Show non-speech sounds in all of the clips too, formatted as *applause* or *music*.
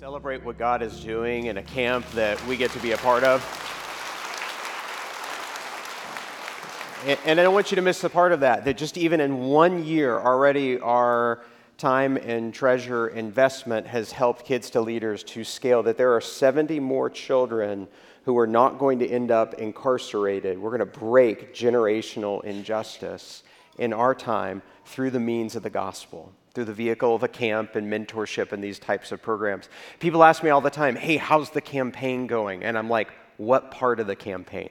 celebrate what God is doing in a camp that we get to be a part of. And, I don't want you to miss the part of that, that just even in one year already our time and treasure investment has helped kids to leaders to scale that there are 70 more children who are not going to end up incarcerated. We're going to break generational injustice in our time through the means of the gospel through the vehicle of a camp and mentorship and these types of programs. People ask me all the time, hey, how's the campaign going? And I'm like, what part of the campaign?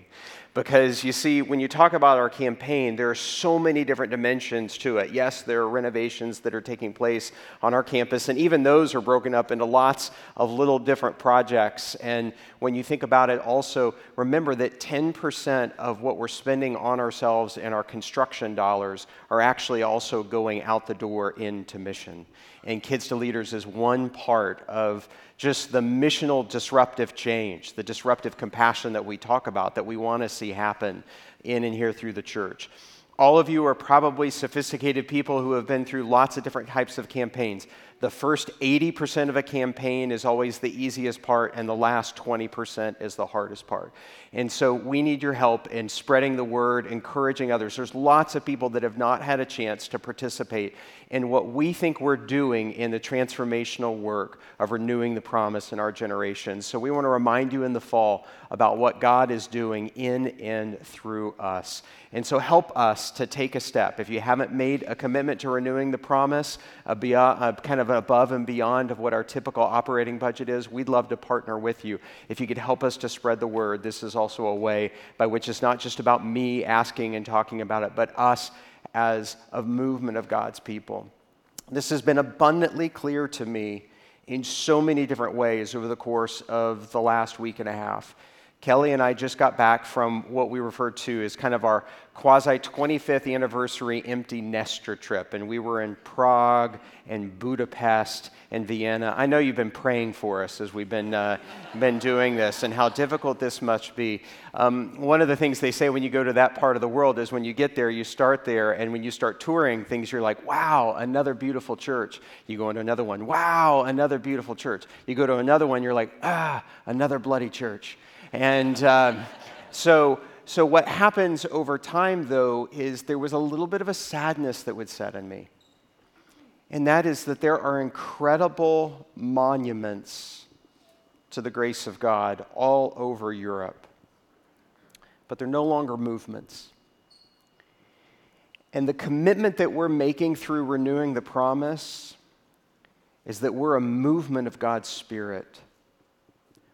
Because you see, when you talk about our campaign, there are so many different dimensions to it. Yes, there are renovations that are taking place on our campus, and even those are broken up into lots of little different projects. And when you think about it, also remember that 10% of what we're spending on ourselves and our construction dollars are actually also going out the door into mission. And Kids to Leaders is one part of just the missional disruptive change, the disruptive compassion that we talk about, that we want to see happen in and here through the church. All of you are probably sophisticated people who have been through lots of different types of campaigns. The first 80% of a campaign is always the easiest part, and the last 20% is the hardest part. And so we need your help in spreading the word, encouraging others. There's lots of people that have not had a chance to participate in what we think we're doing in the transformational work of renewing the promise in our generation. So we want to remind you in the fall about what God is doing in and through us. And so help us to take a step. If you haven't made a commitment to renewing the promise, uh, beyond, uh, kind of above and beyond of what our typical operating budget is, we'd love to partner with you. If you could help us to spread the word, this is also a way by which it's not just about me asking and talking about it, but us as a movement of God's people. This has been abundantly clear to me in so many different ways over the course of the last week and a half. Kelly and I just got back from what we refer to as kind of our quasi 25th anniversary empty nester trip. And we were in Prague and Budapest and Vienna. I know you've been praying for us as we've been, uh, been doing this and how difficult this must be. Um, one of the things they say when you go to that part of the world is when you get there, you start there, and when you start touring things, you're like, wow, another beautiful church. You go into another one, wow, another beautiful church. You go to another one, you're like, ah, another bloody church. And uh, so, so, what happens over time, though, is there was a little bit of a sadness that would set in me. And that is that there are incredible monuments to the grace of God all over Europe, but they're no longer movements. And the commitment that we're making through renewing the promise is that we're a movement of God's Spirit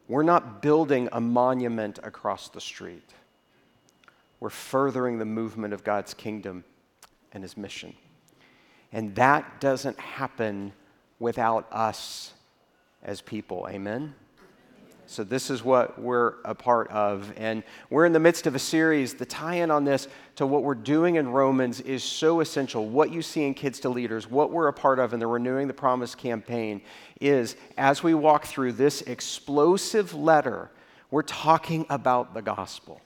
we're not building a monument across the street. We're furthering the movement of God's kingdom and his mission. And that doesn't happen without us as people. Amen? So, this is what we're a part of. And we're in the midst of a series. The tie in on this to what we're doing in Romans is so essential. What you see in Kids to Leaders, what we're a part of in the Renewing the Promise campaign is as we walk through this explosive letter, we're talking about the gospel.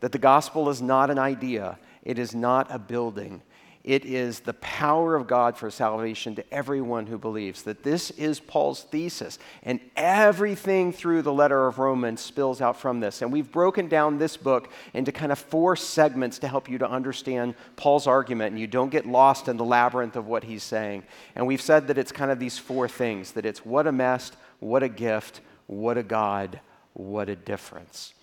That the gospel is not an idea, it is not a building, it is the power of God for salvation to everyone who believes. That this is Paul's thesis. And everything through the letter of Romans spills out from this. And we've broken down this book into kind of four segments to help you to understand Paul's argument and you don't get lost in the labyrinth of what he's saying. And we've said that it's kind of these four things that it's what a mess, what a gift, what a God, what a difference.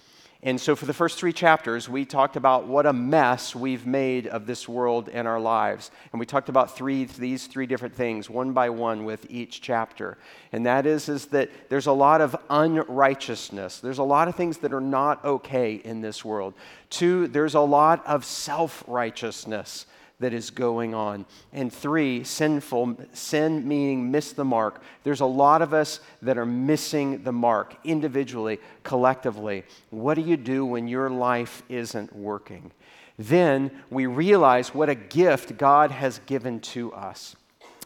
And so, for the first three chapters, we talked about what a mess we've made of this world and our lives. And we talked about three, these three different things, one by one, with each chapter. And that is, is that there's a lot of unrighteousness. There's a lot of things that are not okay in this world. Two, there's a lot of self righteousness that is going on. And three, sinful, sin meaning miss the mark. There's a lot of us that are missing the mark individually, collectively. What do you do when your life isn't working? Then we realize what a gift God has given to us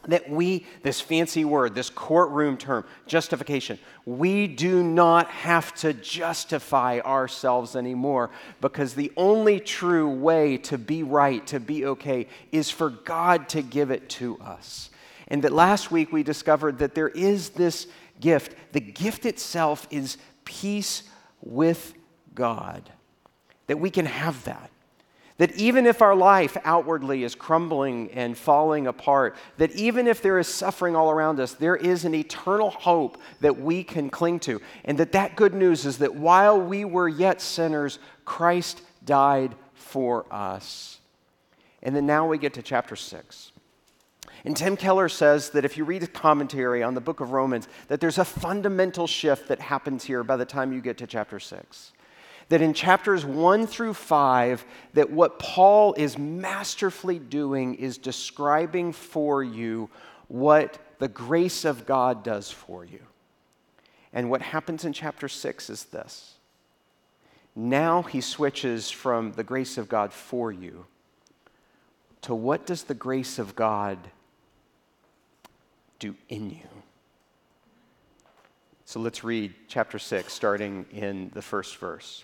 that we, this fancy word, this courtroom term, justification, we do not have to justify ourselves anymore because the only true way to be right, to be okay, is for God to give it to us. And that last week we discovered that there is this gift. The gift itself is peace with God, that we can have that. That even if our life outwardly is crumbling and falling apart, that even if there is suffering all around us, there is an eternal hope that we can cling to. And that that good news is that while we were yet sinners, Christ died for us. And then now we get to chapter 6. And Tim Keller says that if you read a commentary on the book of Romans, that there's a fundamental shift that happens here by the time you get to chapter 6 that in chapters 1 through 5 that what Paul is masterfully doing is describing for you what the grace of God does for you. And what happens in chapter 6 is this. Now he switches from the grace of God for you to what does the grace of God do in you? So let's read chapter 6, starting in the first verse.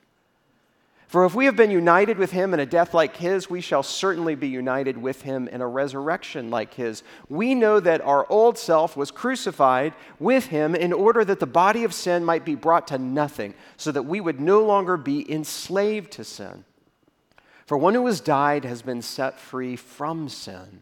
For if we have been united with him in a death like his, we shall certainly be united with him in a resurrection like his. We know that our old self was crucified with him in order that the body of sin might be brought to nothing, so that we would no longer be enslaved to sin. For one who has died has been set free from sin.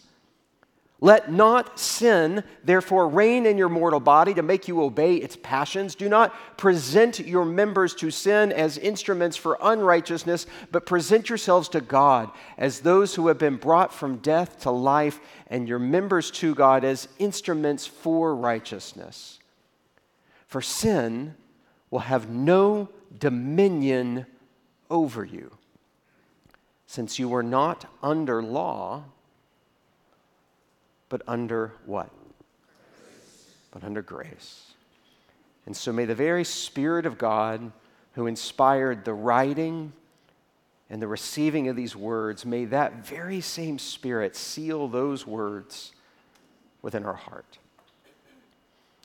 Let not sin, therefore, reign in your mortal body to make you obey its passions. Do not present your members to sin as instruments for unrighteousness, but present yourselves to God as those who have been brought from death to life, and your members to God as instruments for righteousness. For sin will have no dominion over you, since you are not under law but under what? But under grace. And so may the very Spirit of God who inspired the writing and the receiving of these words, may that very same Spirit seal those words within our heart.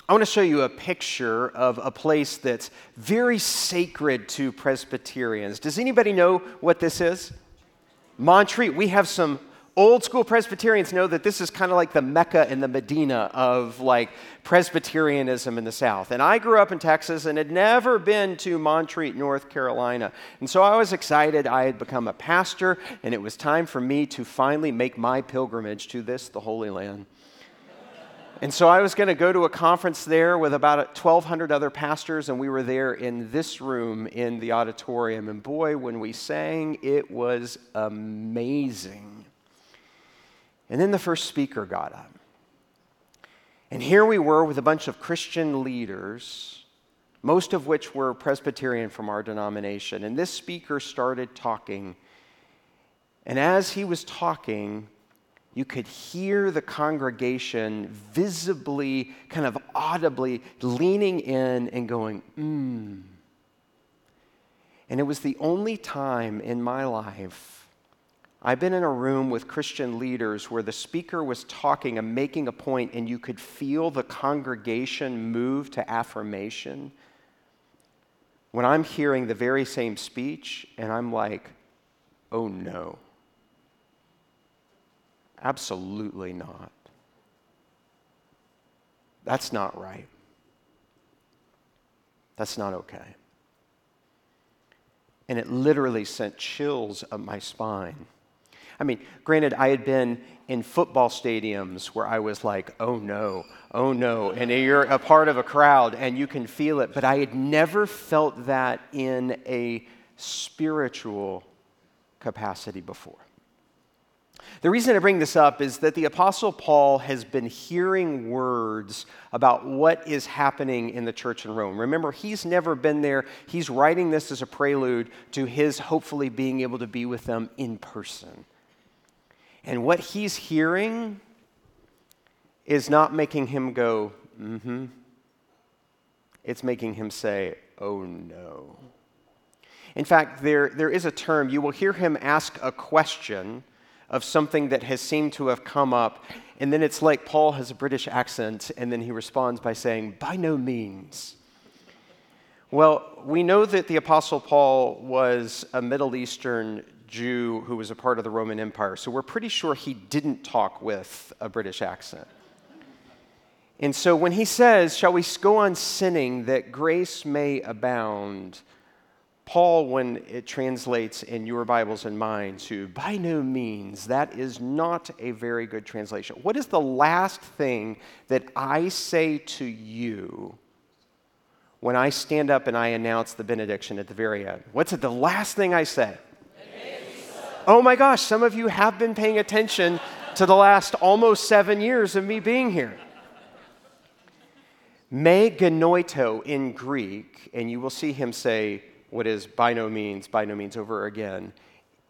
I want to show you a picture of a place that's very sacred to Presbyterians. Does anybody know what this is? Montreat. We have some old school Presbyterians know that this is kind of like the Mecca and the Medina of like Presbyterianism in the South. And I grew up in Texas and had never been to Montreat, North Carolina. And so I was excited. I had become a pastor, and it was time for me to finally make my pilgrimage to this, the Holy Land. And so I was going to go to a conference there with about 1,200 other pastors, and we were there in this room in the auditorium. And boy, when we sang, it was amazing. And then the first speaker got up. And here we were with a bunch of Christian leaders, most of which were Presbyterian from our denomination. And this speaker started talking. And as he was talking, you could hear the congregation visibly, kind of audibly leaning in and going, mmm. And it was the only time in my life I've been in a room with Christian leaders where the speaker was talking and making a point, and you could feel the congregation move to affirmation. When I'm hearing the very same speech, and I'm like, oh no, absolutely not. That's not right. That's not okay. And it literally sent chills up my spine. I mean, granted, I had been in football stadiums where I was like, oh no, oh no. And you're a part of a crowd and you can feel it, but I had never felt that in a spiritual capacity before. The reason I bring this up is that the Apostle Paul has been hearing words about what is happening in the church in Rome. Remember, he's never been there. He's writing this as a prelude to his hopefully being able to be with them in person. And what he's hearing is not making him go, mm hmm. It's making him say, oh no. In fact, there, there is a term, you will hear him ask a question of something that has seemed to have come up. And then it's like Paul has a British accent, and then he responds by saying, By no means. Well, we know that the Apostle Paul was a Middle Eastern Jew who was a part of the Roman Empire, so we're pretty sure he didn't talk with a British accent. And so when he says, Shall we go on sinning that grace may abound? Paul, when it translates in your Bibles and mine to by no means, that is not a very good translation. What is the last thing that I say to you when I stand up and I announce the benediction at the very end? What's it, the last thing I say? Oh my gosh, some of you have been paying attention to the last almost seven years of me being here. Me genoito in Greek, and you will see him say, what is by no means, by no means over again,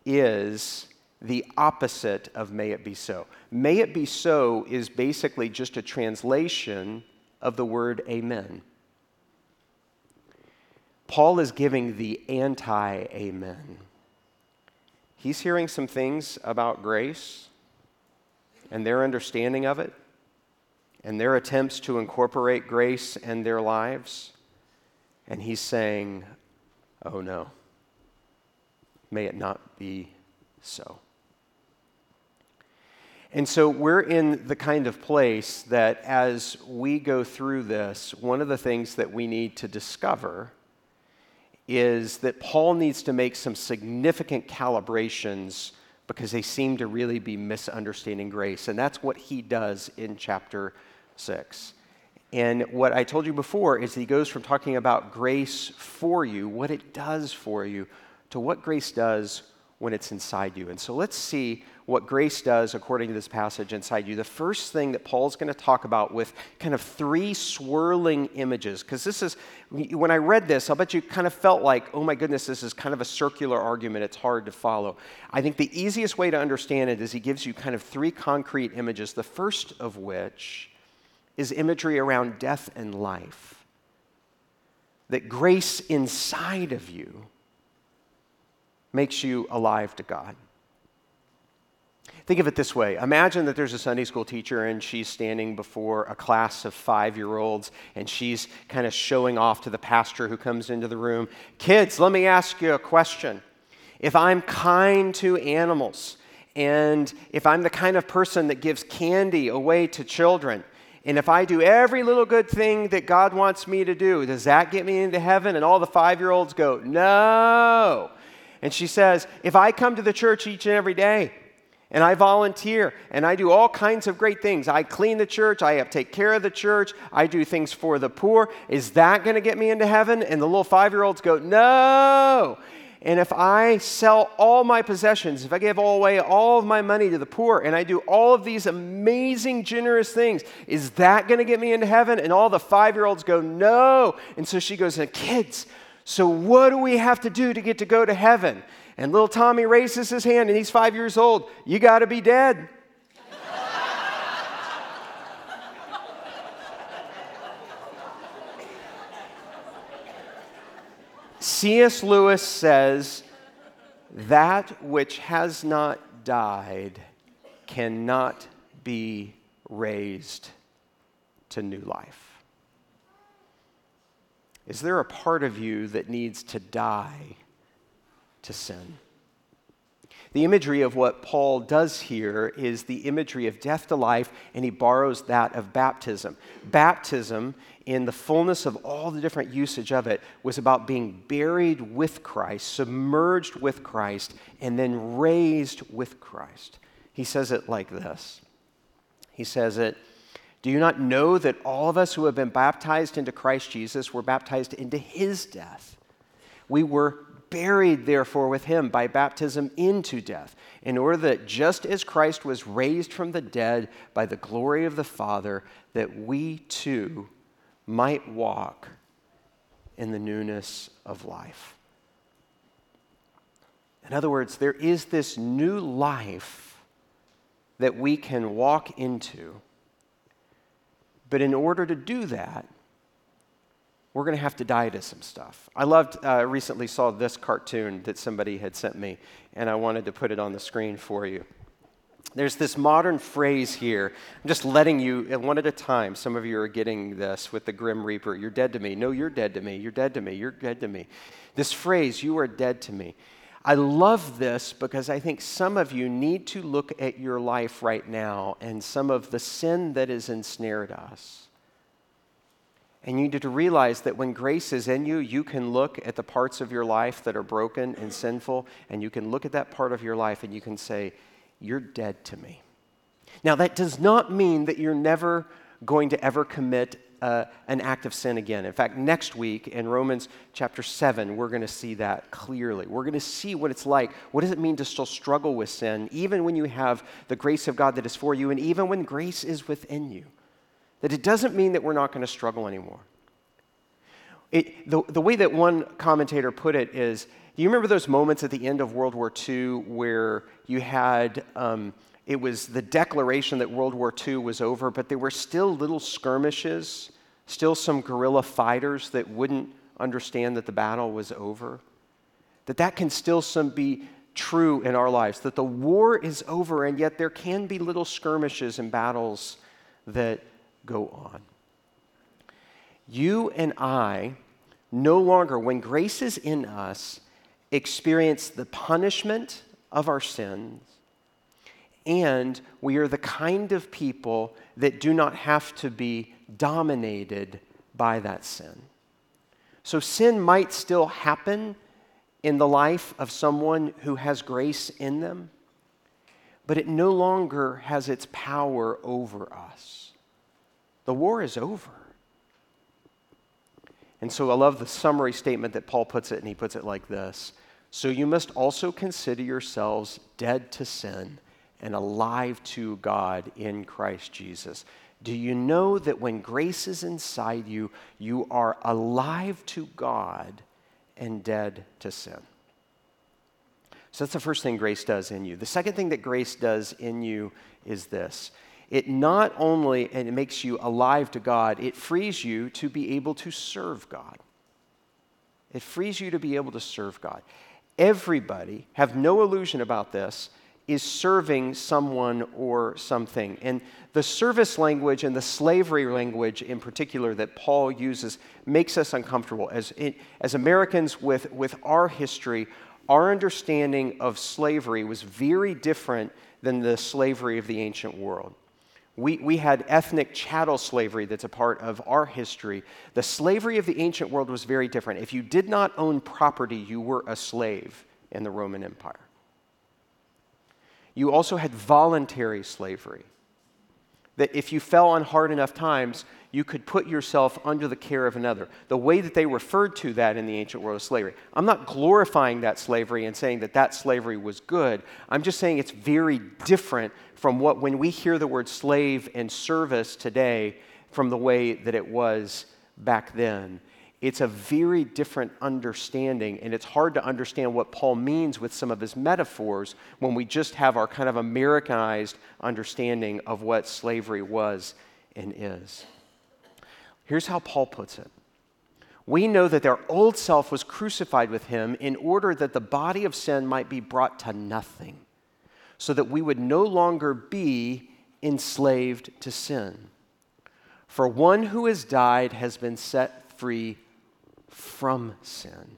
is the opposite of may it be so. May it be so is basically just a translation of the word amen. Paul is giving the anti amen. He's hearing some things about grace and their understanding of it and their attempts to incorporate grace in their lives. And he's saying, Oh no, may it not be so. And so we're in the kind of place that as we go through this, one of the things that we need to discover is that Paul needs to make some significant calibrations because they seem to really be misunderstanding grace. And that's what he does in chapter 6. And what I told you before is he goes from talking about grace for you, what it does for you, to what grace does when it's inside you. And so let's see what grace does according to this passage inside you. The first thing that Paul's going to talk about with kind of three swirling images, because this is, when I read this, I'll bet you kind of felt like, oh my goodness, this is kind of a circular argument. It's hard to follow. I think the easiest way to understand it is he gives you kind of three concrete images, the first of which is imagery around death and life. That grace inside of you makes you alive to God. Think of it this way Imagine that there's a Sunday school teacher and she's standing before a class of five year olds and she's kind of showing off to the pastor who comes into the room Kids, let me ask you a question. If I'm kind to animals, and if I'm the kind of person that gives candy away to children, and if I do every little good thing that God wants me to do, does that get me into heaven? And all the five year olds go, No. And she says, If I come to the church each and every day, and I volunteer and I do all kinds of great things. I clean the church, I take care of the church, I do things for the poor. Is that going to get me into heaven? And the little five year olds go, No. And if I sell all my possessions, if I give all away all of my money to the poor, and I do all of these amazing, generous things, is that going to get me into heaven? And all the five year olds go, No. And so she goes, Kids, so what do we have to do to get to go to heaven? And little Tommy raises his hand, and he's five years old. You got to be dead. C.S. Lewis says, That which has not died cannot be raised to new life. Is there a part of you that needs to die to sin? The imagery of what Paul does here is the imagery of death to life, and he borrows that of baptism. Baptism, in the fullness of all the different usage of it, was about being buried with Christ, submerged with Christ, and then raised with Christ. He says it like this He says it, Do you not know that all of us who have been baptized into Christ Jesus were baptized into his death? We were buried, therefore, with him by baptism into death, in order that just as Christ was raised from the dead by the glory of the Father, that we too might walk in the newness of life. In other words, there is this new life that we can walk into. But in order to do that, we're going to have to die to some stuff. I loved, uh, recently saw this cartoon that somebody had sent me, and I wanted to put it on the screen for you. There's this modern phrase here. I'm just letting you, one at a time, some of you are getting this with the Grim Reaper. You're dead to me. No, you're dead to me. You're dead to me. You're dead to me. This phrase, you are dead to me. I love this because I think some of you need to look at your life right now and some of the sin that has ensnared us. And you need to realize that when grace is in you, you can look at the parts of your life that are broken and sinful, and you can look at that part of your life and you can say, You're dead to me. Now, that does not mean that you're never going to ever commit uh, an act of sin again. In fact, next week in Romans chapter 7, we're going to see that clearly. We're going to see what it's like. What does it mean to still struggle with sin, even when you have the grace of God that is for you, and even when grace is within you? That it doesn't mean that we're not going to struggle anymore. It, the, the way that one commentator put it is do you remember those moments at the end of World War II where you had. Um, it was the declaration that World War II was over, but there were still little skirmishes, still some guerrilla fighters that wouldn't understand that the battle was over. That that can still some be true in our lives, that the war is over, and yet there can be little skirmishes and battles that go on. You and I no longer, when grace is in us, experience the punishment of our sins and we are the kind of people that do not have to be dominated by that sin. So, sin might still happen in the life of someone who has grace in them, but it no longer has its power over us. The war is over. And so I love the summary statement that Paul puts it, and he puts it like this So you must also consider yourselves dead to sin and alive to God in Christ Jesus. Do you know that when grace is inside you, you are alive to God and dead to sin? So that's the first thing grace does in you. The second thing that grace does in you is this it not only and it makes you alive to God, it frees you to be able to serve God. It frees you to be able to serve God. Everybody, have no illusion about this, is serving someone or something. And the service language and the slavery language in particular that Paul uses makes us uncomfortable. As, it, as Americans with, with our history, our understanding of slavery was very different than the slavery of the ancient world. We, we had ethnic chattel slavery that's a part of our history. The slavery of the ancient world was very different. If you did not own property, you were a slave in the Roman Empire you also had voluntary slavery. That if you fell on hard enough times, you could put yourself under the care of another. The way that they referred to that in the ancient world of slavery. I'm not glorifying that slavery and saying that that slavery was good. I'm just saying it's very different from what, when we hear the word slave and service today, from the way that it was back then it's a very different understanding, and it's hard to understand what Paul means with some of his metaphors when we just have our kind of Americanized understanding of what slavery was and is. Here's how Paul puts it We know that their old self was crucified with him in order that the body of sin might be brought to nothing, so that we would no longer be enslaved to sin. For one who has died has been set free from sin.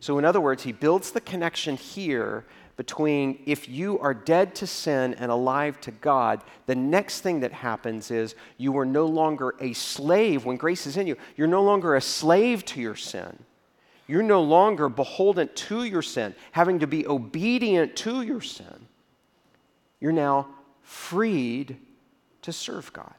So, in other words, he builds the connection here between if you are dead to sin and alive to God, the next thing that happens is you are no longer a slave. When grace is in you, you're no longer a slave to your sin. You're no longer beholden to your sin, having to be obedient to your sin. You're now freed to serve God.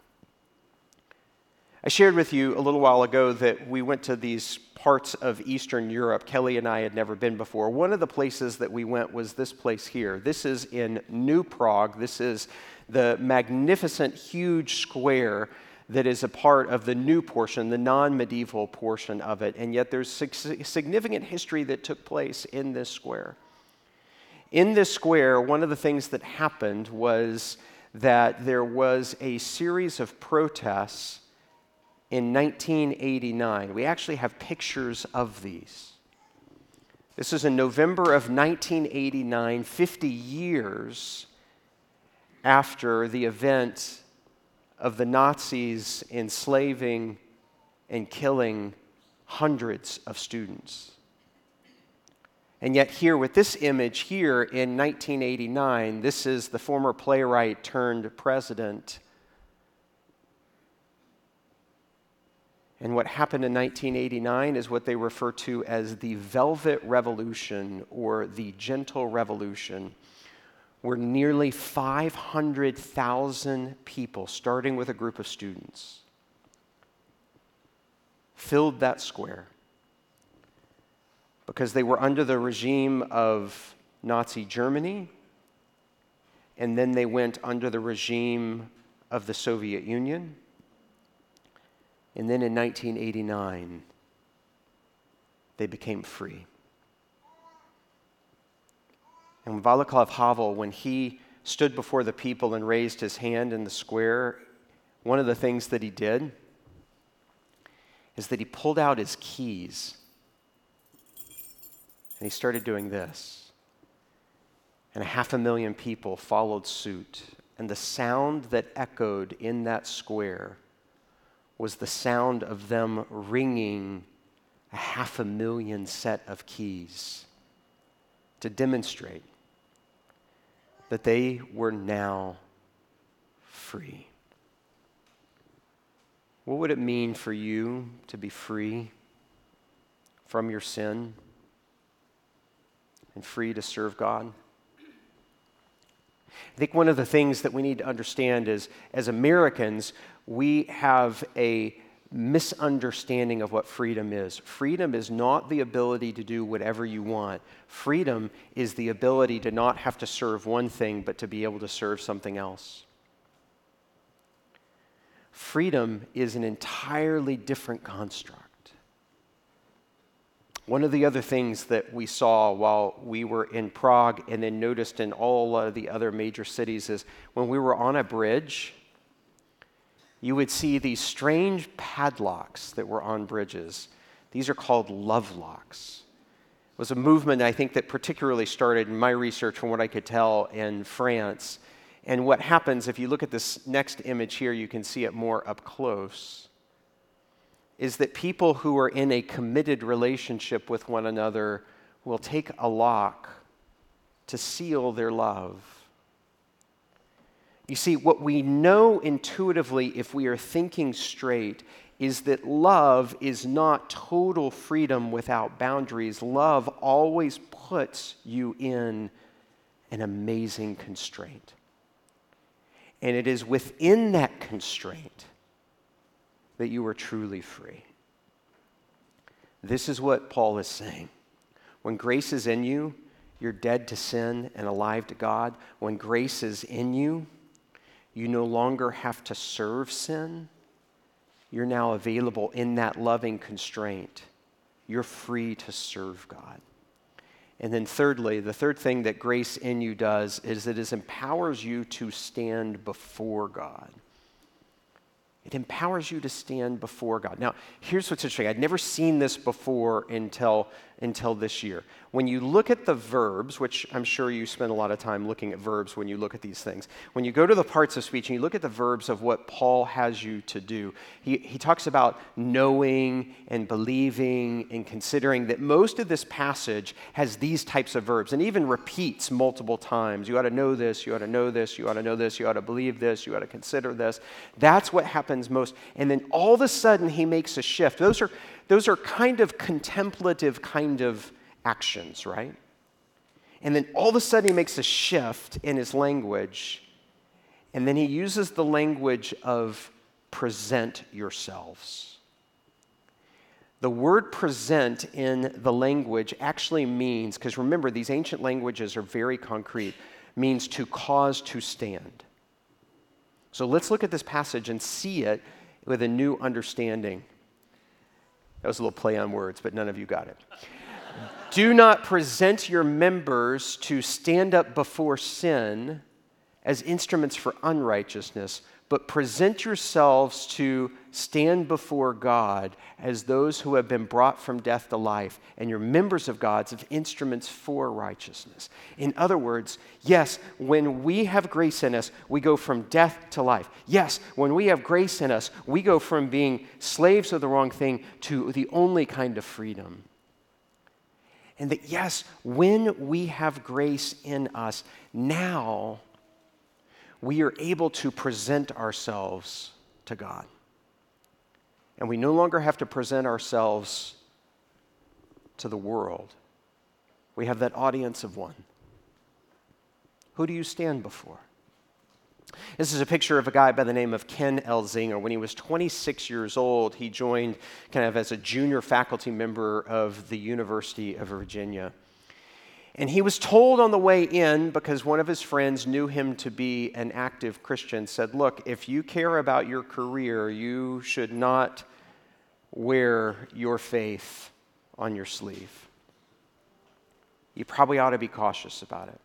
I shared with you a little while ago that we went to these parts of Eastern Europe. Kelly and I had never been before. One of the places that we went was this place here. This is in New Prague. This is the magnificent, huge square that is a part of the new portion, the non medieval portion of it. And yet there's significant history that took place in this square. In this square, one of the things that happened was that there was a series of protests in 1989. We actually have pictures of these. This is in November of 1989, 50 years after the event of the Nazis enslaving and killing hundreds of students. And yet, here with this image here in 1989, this is the former playwright turned president And what happened in 1989 is what they refer to as the Velvet Revolution or the Gentle Revolution, where nearly 500,000 people, starting with a group of students, filled that square because they were under the regime of Nazi Germany, and then they went under the regime of the Soviet Union and then in 1989, they became free. And Václav Havel, when he stood before the people and raised his hand in the square, one of the things that he did is that he pulled out his keys and he started doing this. And a half a million people followed suit. And the sound that echoed in that square was the sound of them ringing a half a million set of keys to demonstrate that they were now free. What would it mean for you to be free from your sin and free to serve God? I think one of the things that we need to understand is as Americans, we have a misunderstanding of what freedom is. Freedom is not the ability to do whatever you want. Freedom is the ability to not have to serve one thing, but to be able to serve something else. Freedom is an entirely different construct. One of the other things that we saw while we were in Prague and then noticed in all of the other major cities is when we were on a bridge, you would see these strange padlocks that were on bridges. These are called love locks. It was a movement, I think, that particularly started in my research, from what I could tell, in France. And what happens, if you look at this next image here, you can see it more up close, is that people who are in a committed relationship with one another will take a lock to seal their love. You see, what we know intuitively, if we are thinking straight, is that love is not total freedom without boundaries. Love always puts you in an amazing constraint. And it is within that constraint that you are truly free. This is what Paul is saying. When grace is in you, you're dead to sin and alive to God. When grace is in you, you no longer have to serve sin. You're now available in that loving constraint. You're free to serve God. And then, thirdly, the third thing that grace in you does is it empowers you to stand before God. It empowers you to stand before God. Now, here's what's interesting. I'd never seen this before until, until this year. When you look at the verbs, which I'm sure you spend a lot of time looking at verbs when you look at these things, when you go to the parts of speech and you look at the verbs of what Paul has you to do, he, he talks about knowing and believing and considering that most of this passage has these types of verbs and even repeats multiple times. You ought to know this, you ought to know this, you ought to know this, you ought to believe this, you ought to consider this. That's what happens most. And then all of a sudden, he makes a shift. Those are, those are kind of contemplative kind of actions, right? And then all of a sudden, he makes a shift in his language. And then he uses the language of present yourselves. The word present in the language actually means, because remember, these ancient languages are very concrete, means to cause to stand. So let's look at this passage and see it with a new understanding. That was a little play on words, but none of you got it. Do not present your members to stand up before sin as instruments for unrighteousness, but present yourselves to stand before God as those who have been brought from death to life, and you're members of God's of instruments for righteousness. In other words, yes, when we have grace in us, we go from death to life. Yes, when we have grace in us, we go from being slaves of the wrong thing to the only kind of freedom. And that, yes, when we have grace in us, now we are able to present ourselves to God. And we no longer have to present ourselves to the world. We have that audience of one. Who do you stand before? This is a picture of a guy by the name of Ken Elzinga. When he was 26 years old, he joined kind of as a junior faculty member of the University of Virginia. And he was told on the way in, because one of his friends knew him to be an active Christian, said, Look, if you care about your career, you should not wear your faith on your sleeve. You probably ought to be cautious about it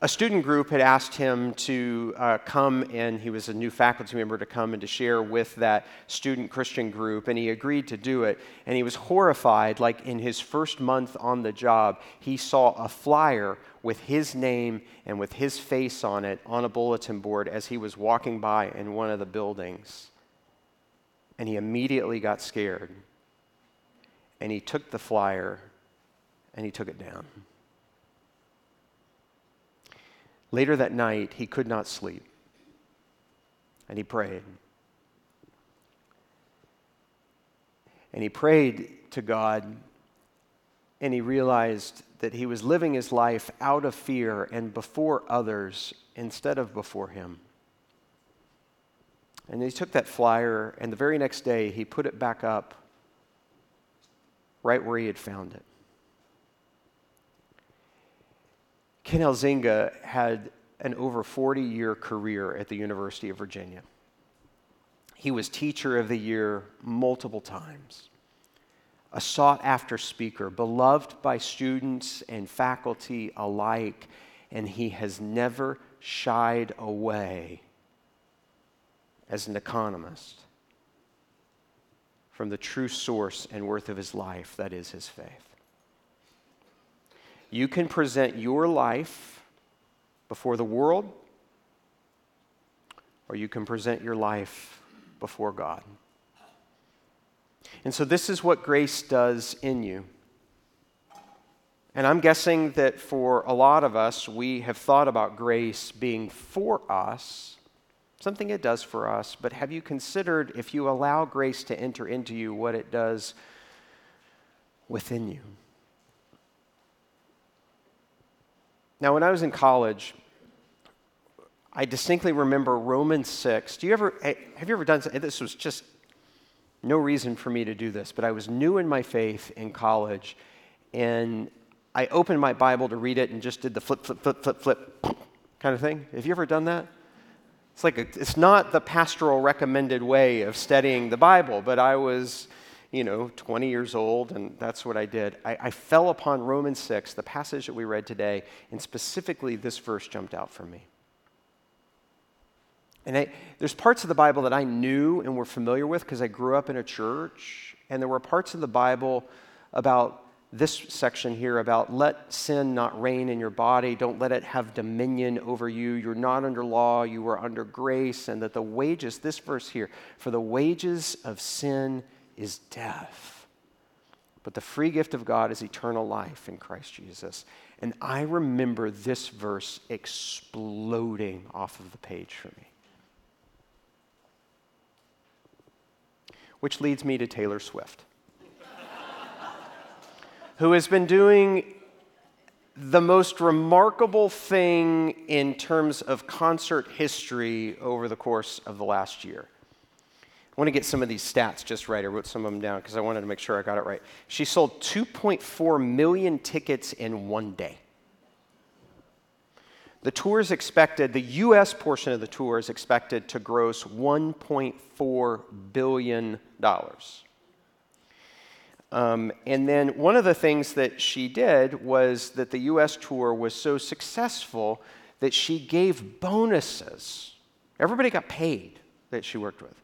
a student group had asked him to uh, come, and he was a new faculty member to come and to share with that student Christian group, and he agreed to do it. And he was horrified, like in his first month on the job, he saw a flyer with his name and with his face on it on a bulletin board as he was walking by in one of the buildings. And he immediately got scared. And he took the flyer and he took it down. Later that night, he could not sleep, and he prayed. And he prayed to God, and he realized that he was living his life out of fear and before others instead of before him. And he took that flyer, and the very next day, he put it back up right where he had found it. Ken Elzinga had an over 40 year career at the University of Virginia. He was Teacher of the Year multiple times, a sought after speaker, beloved by students and faculty alike, and he has never shied away as an economist from the true source and worth of his life, that is his faith. You can present your life before the world, or you can present your life before God. And so, this is what grace does in you. And I'm guessing that for a lot of us, we have thought about grace being for us, something it does for us, but have you considered if you allow grace to enter into you, what it does within you? Now, when I was in college, I distinctly remember Romans 6. Do you ever, eh, have you ever done eh, this? was just no reason for me to do this, but I was new in my faith in college, and I opened my Bible to read it and just did the flip, flip, flip, flip, flip kind of thing. Have you ever done that? It's like, a, it's not the pastoral recommended way of studying the Bible, but I was you know, 20 years old, and that's what I did. I, I, fell upon Romans 6, the passage that we read today, and specifically this verse jumped out for me. And I, there's parts of the Bible that I knew and were familiar with because I grew up in a church, and there were parts of the Bible about this section here about let sin not reign in your body, don't let it have dominion over you. You're not under law, you are under grace, and that the wages, this verse here, for the wages of sin is death. But the free gift of God is eternal life in Christ Jesus. And I remember this verse exploding off of the page for me. Which leads me to Taylor Swift, *laughs* who has been doing the most remarkable thing in terms of concert history over the course of the last year. I want to get some of these stats just right. I wrote some of them down because I wanted to make sure I got it right. She sold 2.4 million tickets in one day. The tour is expected, the US portion of the tour is expected to gross $1.4 billion. Um, and then one of the things that she did was that the US tour was so successful that she gave bonuses. Everybody got paid that she worked with.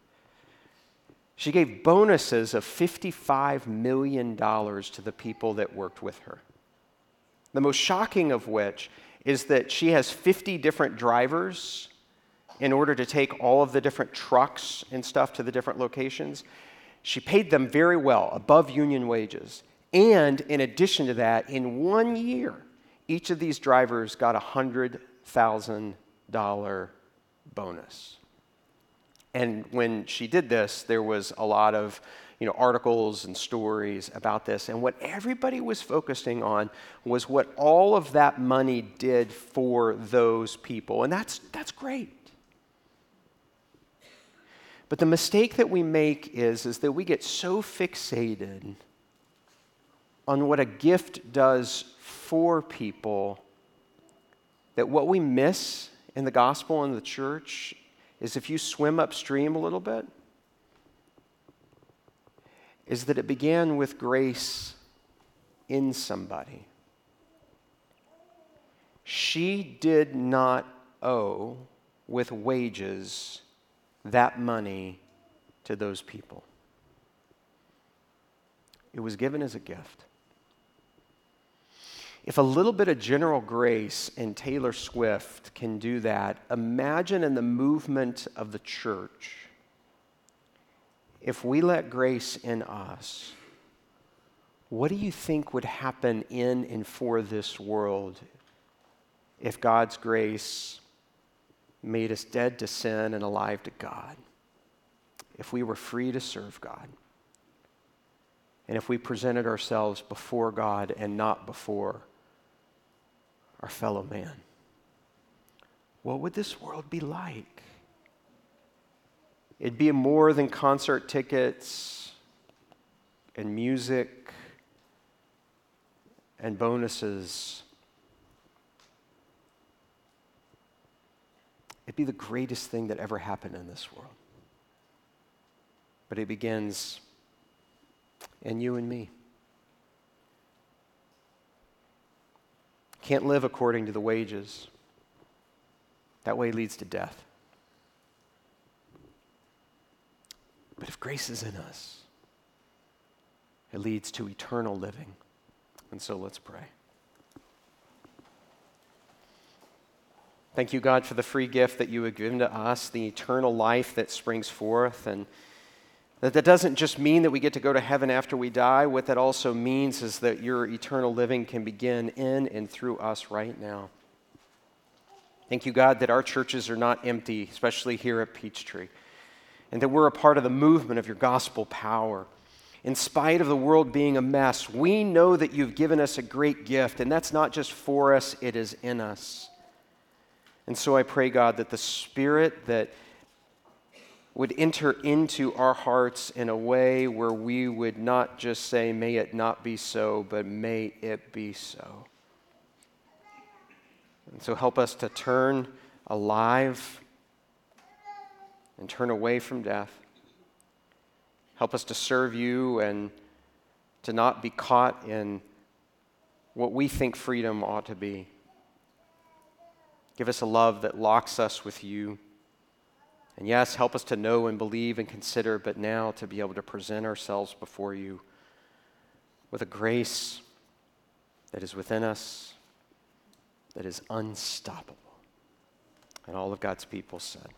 She gave bonuses of $55 million to the people that worked with her. The most shocking of which is that she has 50 different drivers in order to take all of the different trucks and stuff to the different locations. She paid them very well, above union wages. And in addition to that, in one year, each of these drivers got a $100,000 bonus. And when she did this, there was a lot of you know, articles and stories about this. And what everybody was focusing on was what all of that money did for those people. And that's, that's great. But the mistake that we make is, is that we get so fixated on what a gift does for people that what we miss in the gospel and the church is if you swim upstream a little bit, is that it began with grace in somebody. She did not owe with wages that money to those people. It was given as a gift. If a little bit of general grace in Taylor Swift can do that, imagine in the movement of the church if we let grace in us, what do you think would happen in and for this world if God's grace made us dead to sin and alive to God? If we were free to serve God? And if we presented ourselves before God and not before our fellow man? What would this world be like? It'd be more than concert tickets and music and bonuses. It'd be the greatest thing that ever happened in this world. But it begins in you and me. Can't live according to the wages. That way leads to death. But if grace is in us, it leads to eternal living. And so let's pray. Thank you, God, for the free gift that you have given to us, the eternal life that springs forth. And that that doesn't just mean that we get to go to heaven after we die. What that also means is that your eternal living can begin in and through us right now. Thank you, God, that our churches are not empty, especially here at Peachtree and that we're a part of the movement of your gospel power. In spite of the world being a mess, we know that you've given us a great gift, and that's not just for us, it is in us. And so I pray, God, that the Spirit that would enter into our hearts in a way where we would not just say, May it not be so, but may it be so. And so help us to turn alive and turn away from death. Help us to serve you and to not be caught in what we think freedom ought to be. Give us a love that locks us with you. And yes, help us to know and believe and consider, but now to be able to present ourselves before you with a grace that is within us, that is unstoppable. And all of God's people said,